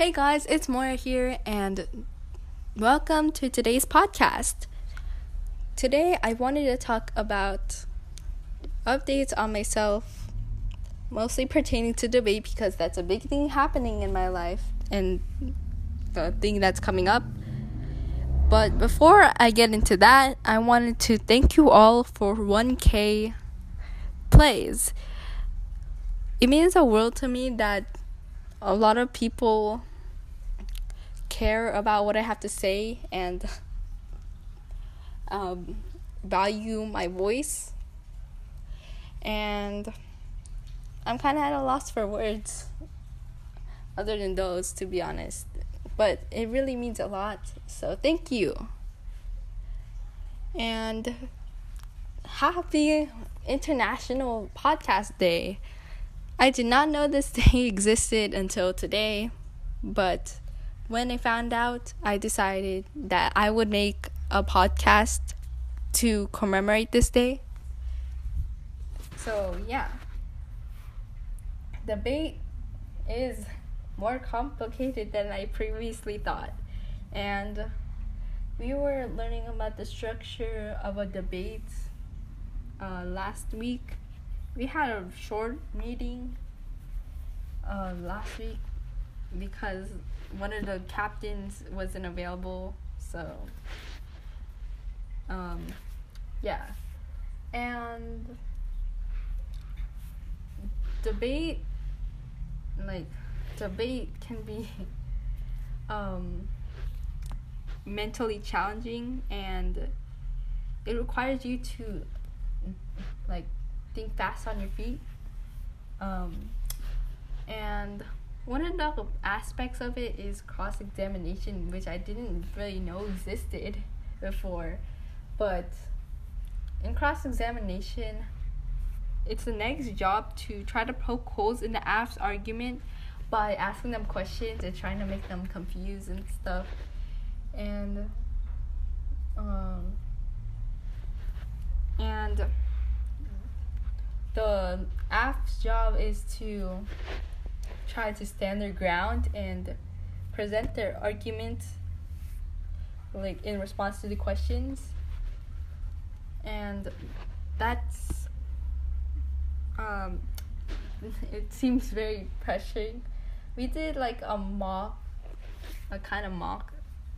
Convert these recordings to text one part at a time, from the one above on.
Hey guys, it's Moira here, and welcome to today's podcast. Today, I wanted to talk about updates on myself, mostly pertaining to debate because that's a big thing happening in my life and the thing that's coming up. But before I get into that, I wanted to thank you all for 1K plays. It means the world to me that a lot of people care about what I have to say and um, value my voice. And I'm kind of at a loss for words other than those, to be honest. But it really means a lot. So thank you. And happy International Podcast Day. I did not know this day existed until today, but when I found out, I decided that I would make a podcast to commemorate this day. So, yeah. Debate is more complicated than I previously thought. And we were learning about the structure of a debate uh, last week. We had a short meeting uh, last week because one of the captains wasn't available, so um, yeah, and debate like debate can be um mentally challenging and it requires you to like think fast on your feet. Um and one of the aspects of it is cross examination, which I didn't really know existed before. But in cross examination, it's the neg's job to try to poke holes in the AF's argument by asking them questions and trying to make them confused and stuff. And um and the AF's job is to try to stand their ground and present their argument like in response to the questions. And that's um it seems very pressuring. We did like a mock a kind of mock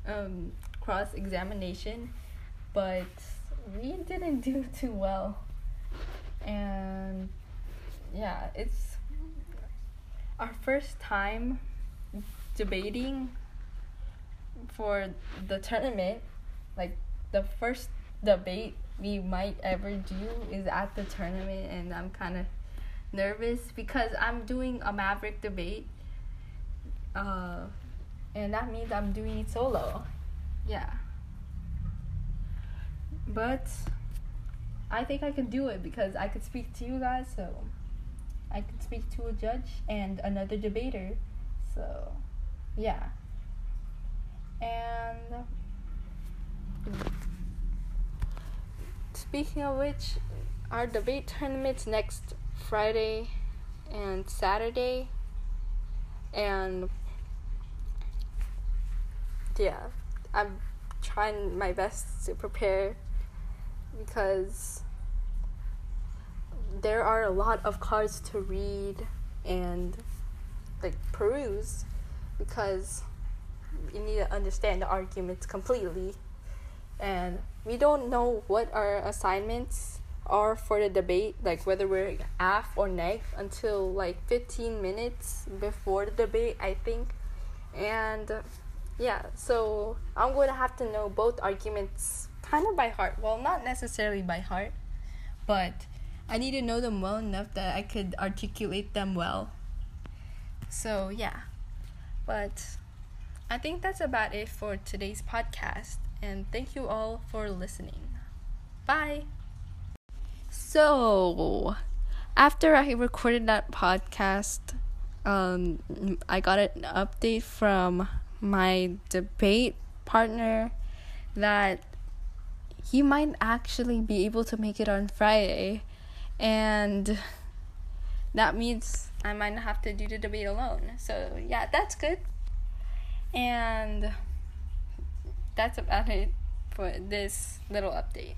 um cross examination but we didn't do too well. And yeah it's our first time debating for the tournament, like the first debate we might ever do is at the tournament, and I'm kind of nervous because I'm doing a Maverick debate. Uh, and that means I'm doing it solo. Yeah. But I think I can do it because I could speak to you guys, so I could speak to a judge and another debater. So, yeah. And speaking of which, our debate tournament's next Friday and Saturday. And yeah, I'm trying my best to prepare because there are a lot of cards to read and like peruse because you need to understand the arguments completely. And we don't know what our assignments are for the debate like whether we're af or neg until like 15 minutes before the debate i think. And yeah so i'm going to have to know both arguments kind of by heart. Well not necessarily by heart but I need to know them well enough that I could articulate them well. So, yeah. But I think that's about it for today's podcast. And thank you all for listening. Bye. So, after I recorded that podcast, um, I got an update from my debate partner that he might actually be able to make it on Friday and that means I might not have to do the debate alone. So yeah, that's good. And that's about it for this little update.